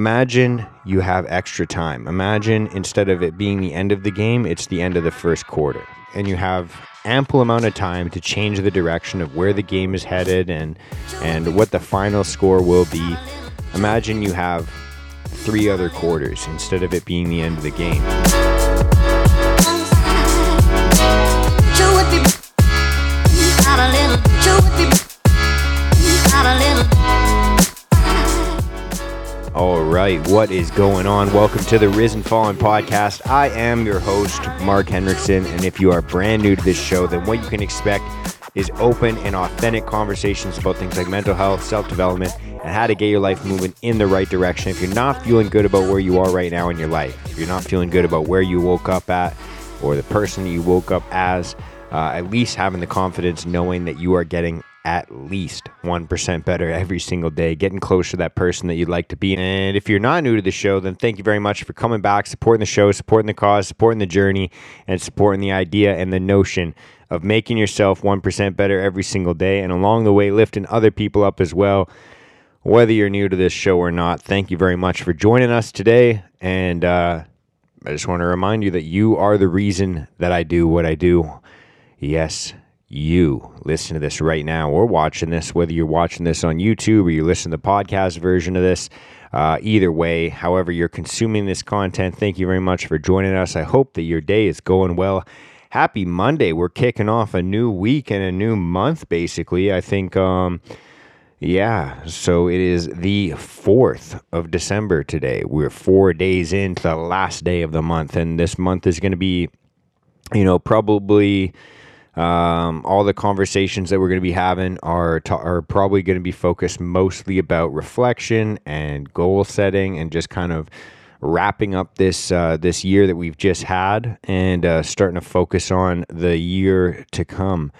imagine you have extra time. Imagine instead of it being the end of the game, it's the end of the first quarter. And you have ample amount of time to change the direction of where the game is headed and and what the final score will be. Imagine you have three other quarters instead of it being the end of the game. All right, what is going on? Welcome to the Risen Fallen podcast. I am your host, Mark Henriksen, and if you are brand new to this show, then what you can expect is open and authentic conversations about things like mental health, self development, and how to get your life moving in the right direction. If you're not feeling good about where you are right now in your life, if you're not feeling good about where you woke up at or the person you woke up as, uh, at least having the confidence knowing that you are getting at least 1% better every single day, getting closer to that person that you'd like to be. And if you're not new to the show, then thank you very much for coming back, supporting the show, supporting the cause, supporting the journey, and supporting the idea and the notion of making yourself 1% better every single day. And along the way, lifting other people up as well. Whether you're new to this show or not, thank you very much for joining us today. And uh, I just want to remind you that you are the reason that I do what I do. Yes, you listen to this right now or watching this, whether you're watching this on YouTube or you listen to the podcast version of this. Uh, either way, however you're consuming this content, thank you very much for joining us. I hope that your day is going well. Happy Monday. We're kicking off a new week and a new month, basically. I think, um, yeah, so it is the 4th of December today. We're four days into the last day of the month, and this month is going to be, you know, probably um, all the conversations that we're going to be having are ta- are probably going to be focused mostly about reflection and goal setting and just kind of wrapping up this uh, this year that we've just had and uh, starting to focus on the year to come.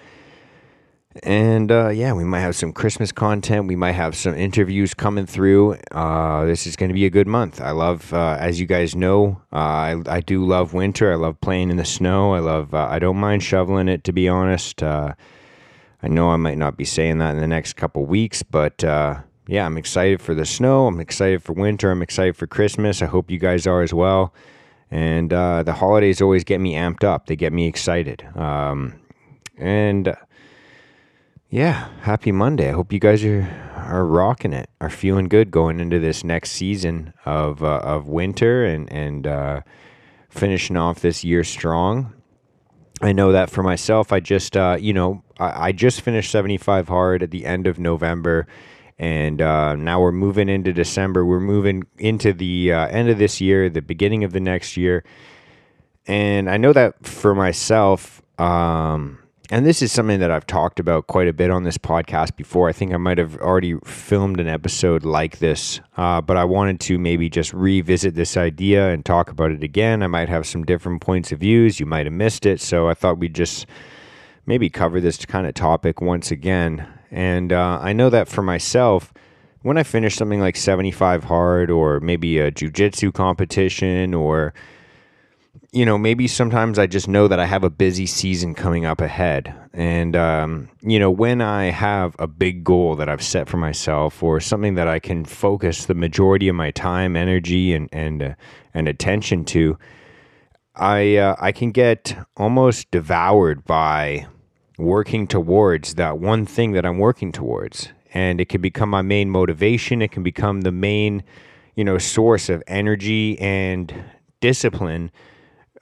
And uh, yeah, we might have some Christmas content. We might have some interviews coming through. Uh, this is going to be a good month. I love, uh, as you guys know, uh, I, I do love winter. I love playing in the snow. I love, uh, I don't mind shoveling it, to be honest. Uh, I know I might not be saying that in the next couple weeks, but yeah, I'm excited for the snow. I'm excited for winter. I'm excited for Christmas. I hope you guys are as well. And the holidays always get me amped up, they get me excited. Um, and yeah, happy Monday. I hope you guys are are rocking it, are feeling good going into this next season of uh, of winter and and uh, finishing off this year strong. I know that for myself. I just uh, you know I, I, just finished seventy five hard at the end of November, and uh, now we're moving into December. We're moving into the uh, end of this year, the beginning of the next year, and I know that for myself. Um, and this is something that I've talked about quite a bit on this podcast before. I think I might have already filmed an episode like this, uh, but I wanted to maybe just revisit this idea and talk about it again. I might have some different points of views. You might have missed it, so I thought we'd just maybe cover this kind of topic once again. And uh, I know that for myself, when I finish something like 75 hard, or maybe a jujitsu competition, or you know, maybe sometimes I just know that I have a busy season coming up ahead. And, um, you know, when I have a big goal that I've set for myself or something that I can focus the majority of my time, energy, and, and, uh, and attention to, I, uh, I can get almost devoured by working towards that one thing that I'm working towards. And it can become my main motivation. It can become the main, you know, source of energy and discipline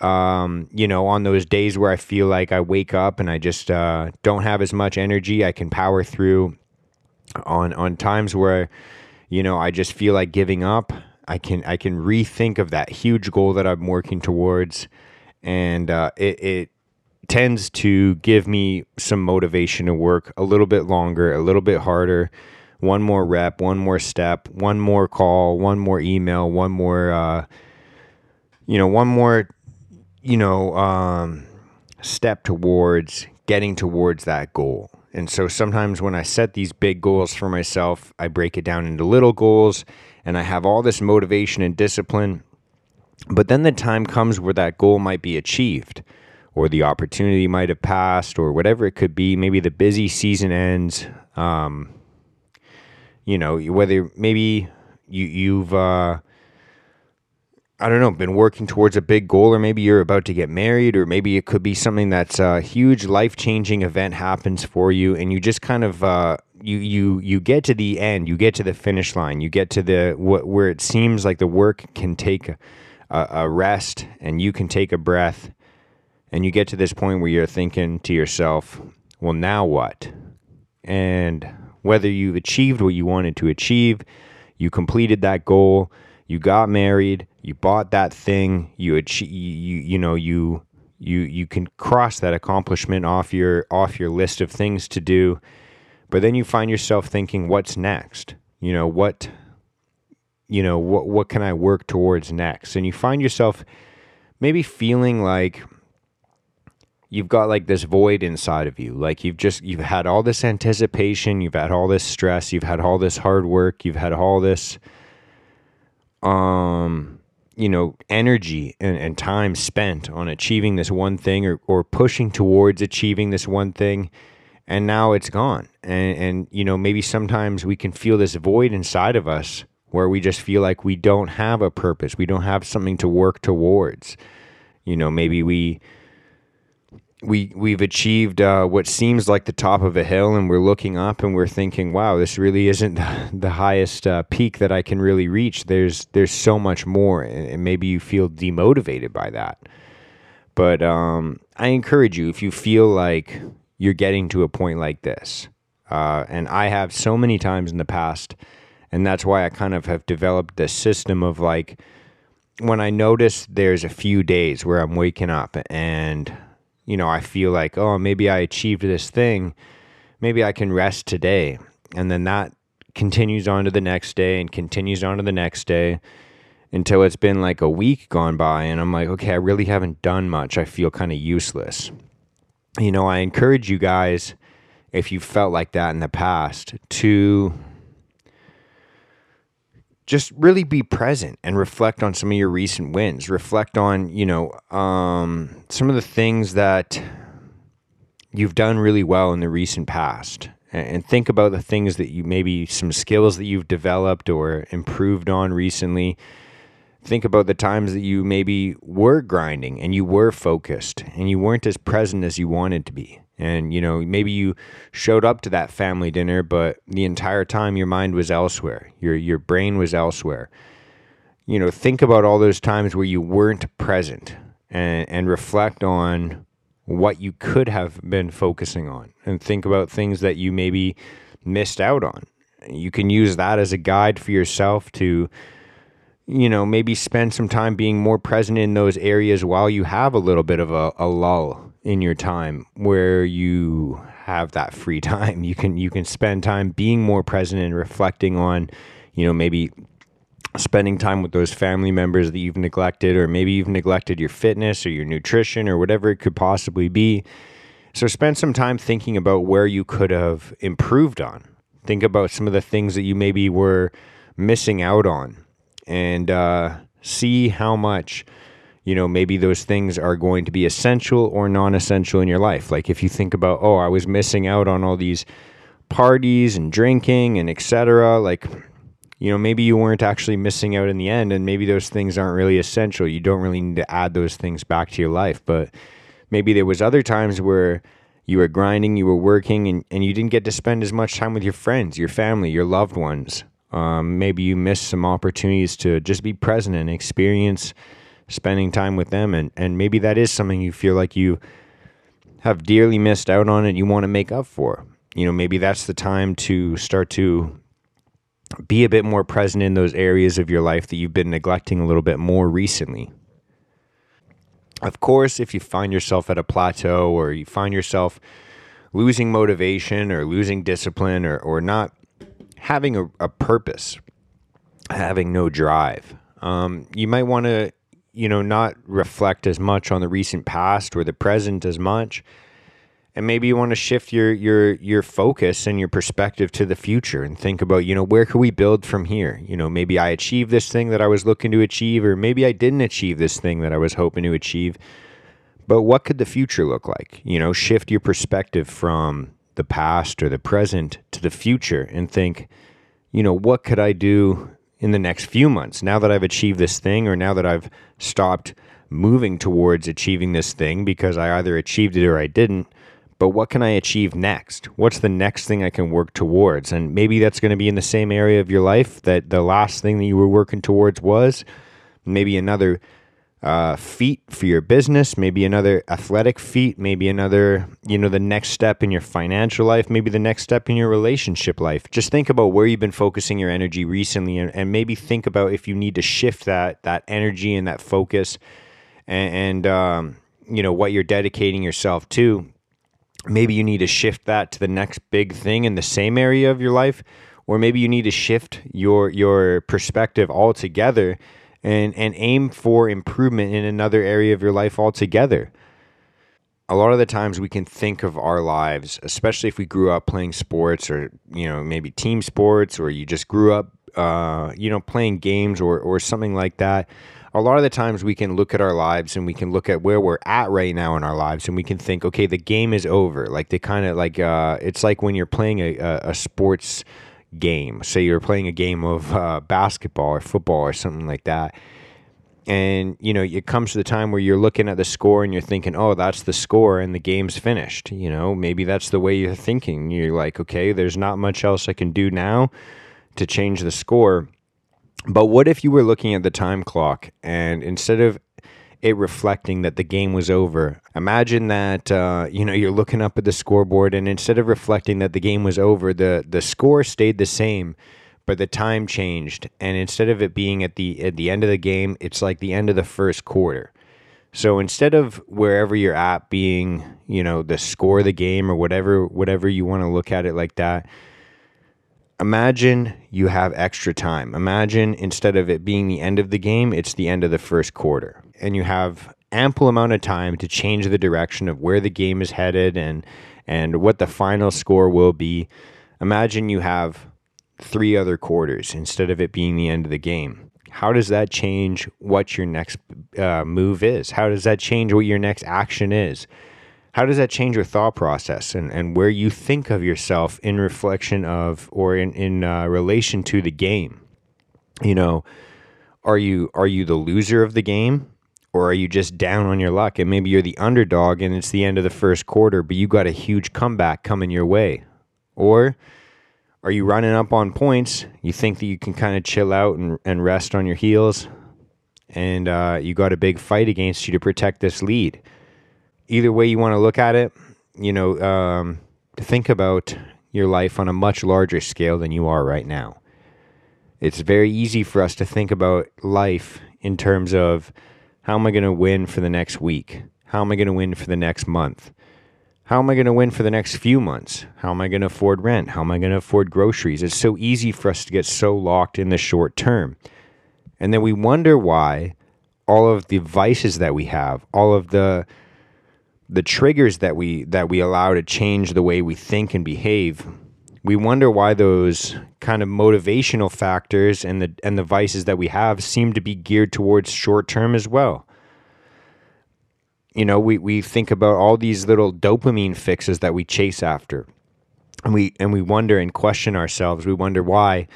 um, you know, on those days where I feel like I wake up and I just uh, don't have as much energy, I can power through. On on times where, you know, I just feel like giving up, I can I can rethink of that huge goal that I'm working towards, and uh, it, it tends to give me some motivation to work a little bit longer, a little bit harder, one more rep, one more step, one more call, one more email, one more, uh, you know, one more you know, um, step towards getting towards that goal. And so sometimes when I set these big goals for myself, I break it down into little goals and I have all this motivation and discipline. But then the time comes where that goal might be achieved or the opportunity might have passed or whatever it could be. Maybe the busy season ends. Um, you know, whether maybe you, you've, uh, I don't know, been working towards a big goal, or maybe you're about to get married, or maybe it could be something that's a huge life changing event happens for you, and you just kind of uh, you you you get to the end, you get to the finish line, you get to the wh- where it seems like the work can take a, a rest and you can take a breath, and you get to this point where you're thinking to yourself, well, now what? And whether you've achieved what you wanted to achieve, you completed that goal, you got married you bought that thing you achieve you you know you you you can cross that accomplishment off your off your list of things to do. But then you find yourself thinking what's next? You know what you know what what can i work towards next? And you find yourself maybe feeling like you've got like this void inside of you. Like you've just you've had all this anticipation you've had all this stress you've had all this hard work you've had all this um you know energy and, and time spent on achieving this one thing or, or pushing towards achieving this one thing and now it's gone. And and you know maybe sometimes we can feel this void inside of us where we just feel like we don't have a purpose. We don't have something to work towards. You know maybe we we we've achieved uh, what seems like the top of a hill, and we're looking up and we're thinking, "Wow, this really isn't the highest uh, peak that I can really reach." There's there's so much more, and maybe you feel demotivated by that. But um, I encourage you if you feel like you're getting to a point like this, uh, and I have so many times in the past, and that's why I kind of have developed this system of like when I notice there's a few days where I'm waking up and you know, I feel like, oh, maybe I achieved this thing. Maybe I can rest today. And then that continues on to the next day and continues on to the next day until it's been like a week gone by. And I'm like, okay, I really haven't done much. I feel kind of useless. You know, I encourage you guys, if you felt like that in the past, to just really be present and reflect on some of your recent wins. Reflect on, you know, um, some of the things that you've done really well in the recent past. And think about the things that you maybe some skills that you've developed or improved on recently. Think about the times that you maybe were grinding and you were focused and you weren't as present as you wanted to be and you know maybe you showed up to that family dinner but the entire time your mind was elsewhere. Your your brain was elsewhere. You know think about all those times where you weren't present and and reflect on what you could have been focusing on. And think about things that you maybe missed out on. You can use that as a guide for yourself to you know maybe spend some time being more present in those areas while you have a little bit of a, a lull in your time where you have that free time. You can you can spend time being more present and reflecting on, you know, maybe spending time with those family members that you've neglected or maybe you've neglected your fitness or your nutrition or whatever it could possibly be. So spend some time thinking about where you could have improved on. Think about some of the things that you maybe were missing out on and uh, see how much you know, maybe those things are going to be essential or non essential in your life. Like if you think about, oh, I was missing out on all these parties and drinking and etc. Like, you know, maybe you weren't actually missing out in the end, and maybe those things aren't really essential. You don't really need to add those things back to your life. But maybe there was other times where you were grinding, you were working, and, and you didn't get to spend as much time with your friends, your family, your loved ones. Um, maybe you missed some opportunities to just be present and experience spending time with them and and maybe that is something you feel like you have dearly missed out on and you want to make up for. You know maybe that's the time to start to be a bit more present in those areas of your life that you've been neglecting a little bit more recently. Of course if you find yourself at a plateau or you find yourself losing motivation or losing discipline or, or not having a, a purpose having no drive um, you might want to you know, not reflect as much on the recent past or the present as much. And maybe you want to shift your your your focus and your perspective to the future and think about, you know, where can we build from here? You know, maybe I achieved this thing that I was looking to achieve, or maybe I didn't achieve this thing that I was hoping to achieve. But what could the future look like? You know, shift your perspective from the past or the present to the future and think, you know, what could I do in the next few months? Now that I've achieved this thing, or now that I've stopped moving towards achieving this thing because I either achieved it or I didn't, but what can I achieve next? What's the next thing I can work towards? And maybe that's going to be in the same area of your life that the last thing that you were working towards was. Maybe another uh, feat for your business, maybe another athletic feat, maybe another, you know, the next step in your financial life, maybe the next step in your relationship life. Just think about where you've been focusing your energy recently and, and maybe think about if you need to shift that that energy and that focus and, and um, you know what you're dedicating yourself to maybe you need to shift that to the next big thing in the same area of your life or maybe you need to shift your your perspective altogether and and aim for improvement in another area of your life altogether a lot of the times we can think of our lives especially if we grew up playing sports or you know maybe team sports or you just grew up uh, you know playing games or or something like that a lot of the times we can look at our lives and we can look at where we're at right now in our lives and we can think, okay, the game is over. Like they kind of like uh, it's like when you're playing a, a, a, sports game. Say you're playing a game of uh, basketball or football or something like that. And you know, it comes to the time where you're looking at the score and you're thinking, "Oh, that's the score, and the game's finished." You know, maybe that's the way you're thinking. You're like, "Okay, there's not much else I can do now to change the score." But what if you were looking at the time clock and instead of it reflecting that the game was over, imagine that uh, you know you're looking up at the scoreboard and instead of reflecting that the game was over, the the score stayed the same, but the time changed. And instead of it being at the at the end of the game, it's like the end of the first quarter. So instead of wherever you're at being, you know, the score of the game or whatever whatever you want to look at it like that, imagine you have extra time. Imagine instead of it being the end of the game, it's the end of the first quarter. And you have ample amount of time to change the direction of where the game is headed and and what the final score will be. Imagine you have three other quarters instead of it being the end of the game. How does that change what your next uh, move is? How does that change what your next action is? How does that change your thought process and, and where you think of yourself in reflection of or in, in uh, relation to the game? You know are you are you the loser of the game or are you just down on your luck? And maybe you're the underdog and it's the end of the first quarter but you got a huge comeback coming your way. Or are you running up on points you think that you can kind of chill out and, and rest on your heels and uh, you got a big fight against you to protect this lead either way you want to look at it, you know, um, think about your life on a much larger scale than you are right now. It's very easy for us to think about life in terms of how am I going to win for the next week? How am I going to win for the next month? How am I going to win for the next few months? How am I going to afford rent? How am I going to afford groceries? It's so easy for us to get so locked in the short term. And then we wonder why all of the vices that we have, all of the the triggers that we that we allow to change the way we think and behave we wonder why those kind of motivational factors and the and the vices that we have seem to be geared towards short term as well. You know we, we think about all these little dopamine fixes that we chase after. And we and we wonder and question ourselves. We wonder why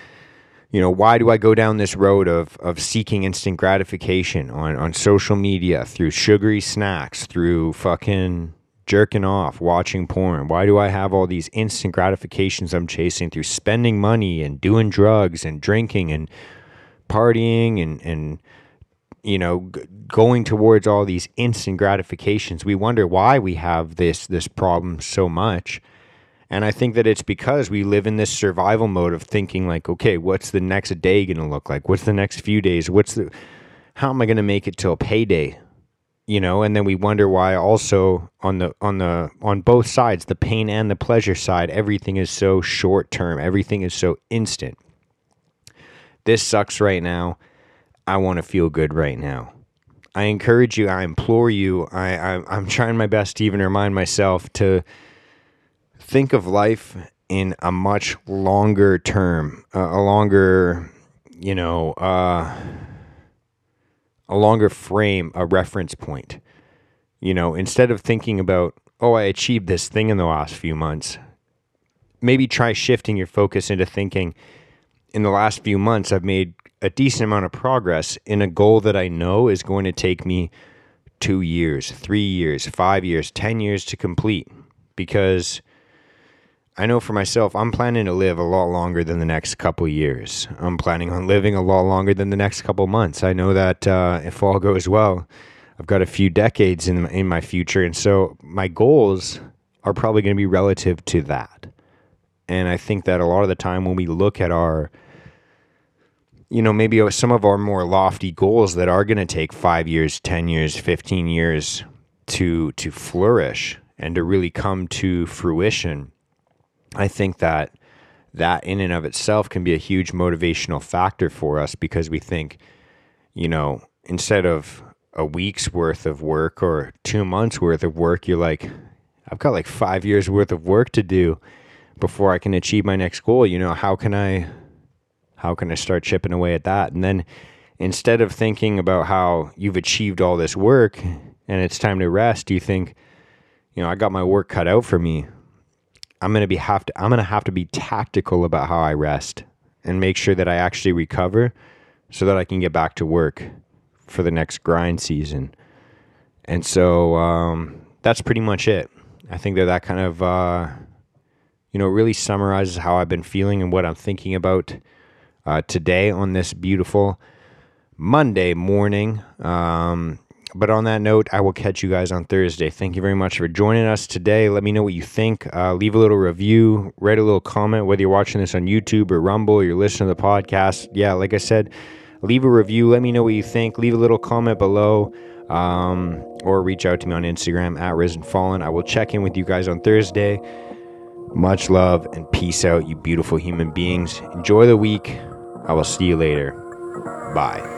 you know, why do I go down this road of, of seeking instant gratification on, on social media through sugary snacks, through fucking jerking off, watching porn? Why do I have all these instant gratifications I'm chasing through spending money and doing drugs and drinking and partying and, and you know, g- going towards all these instant gratifications? We wonder why we have this this problem so much and I think that it's because we live in this survival mode of thinking like, okay, what's the next day going to look like? What's the next few days? What's the how am I going to make it till payday? You know, and then we wonder why also on the on the on both sides, the pain and the pleasure side, everything is so short term. Everything is so instant. This sucks right now. I want to feel good right now. I encourage you, I implore you, I, I I'm trying my best to even remind myself to think of life in a much longer term, uh, a longer, you know, uh, a longer frame, a reference point. You know, instead of thinking about, oh, I achieved this thing in the last few months, maybe try shifting your focus into thinking, in the last few months, I've made a decent amount of progress in a goal that I know is going to take me two years, three years, five years, 10 years to complete. Because I know for myself, I'm planning to live a lot longer than the next couple years. I'm planning on living a lot longer than the next couple months. I know that uh, if all goes well, I've got a few decades in in my future, and so my goals are probably going to be relative to that. And I think that a lot of the time when we look at our you know, maybe some of our more lofty goals that are going to take 5 years, 10 years, 15 years to to flourish and to really come to fruition. I think that that in and of itself can be a huge motivational factor for us because we think, you know, instead of a week's worth of work or two months worth of work, you're like, I've got like five years worth of work to do before I can achieve my next goal. You know, how can I how can I start chipping away at that? And then instead of thinking about how you've achieved all this work and it's time to rest, you think, you know, I got my work cut out for me. I'm gonna be have to I'm gonna have to be tactical about how I rest and make sure that I actually recover so that I can get back to work for the next grind season. And so um, that's pretty much it. I think that that kind of uh, you know really summarizes how I've been feeling and what I'm thinking about uh, today on this beautiful Monday morning. Um, but on that note, I will catch you guys on Thursday. Thank you very much for joining us today. Let me know what you think. Uh, leave a little review, write a little comment, whether you're watching this on YouTube or Rumble, or you're listening to the podcast. Yeah, like I said, leave a review. Let me know what you think. Leave a little comment below. Um, or reach out to me on Instagram at Risen Fallen. I will check in with you guys on Thursday. Much love and peace out, you beautiful human beings. Enjoy the week. I will see you later. Bye.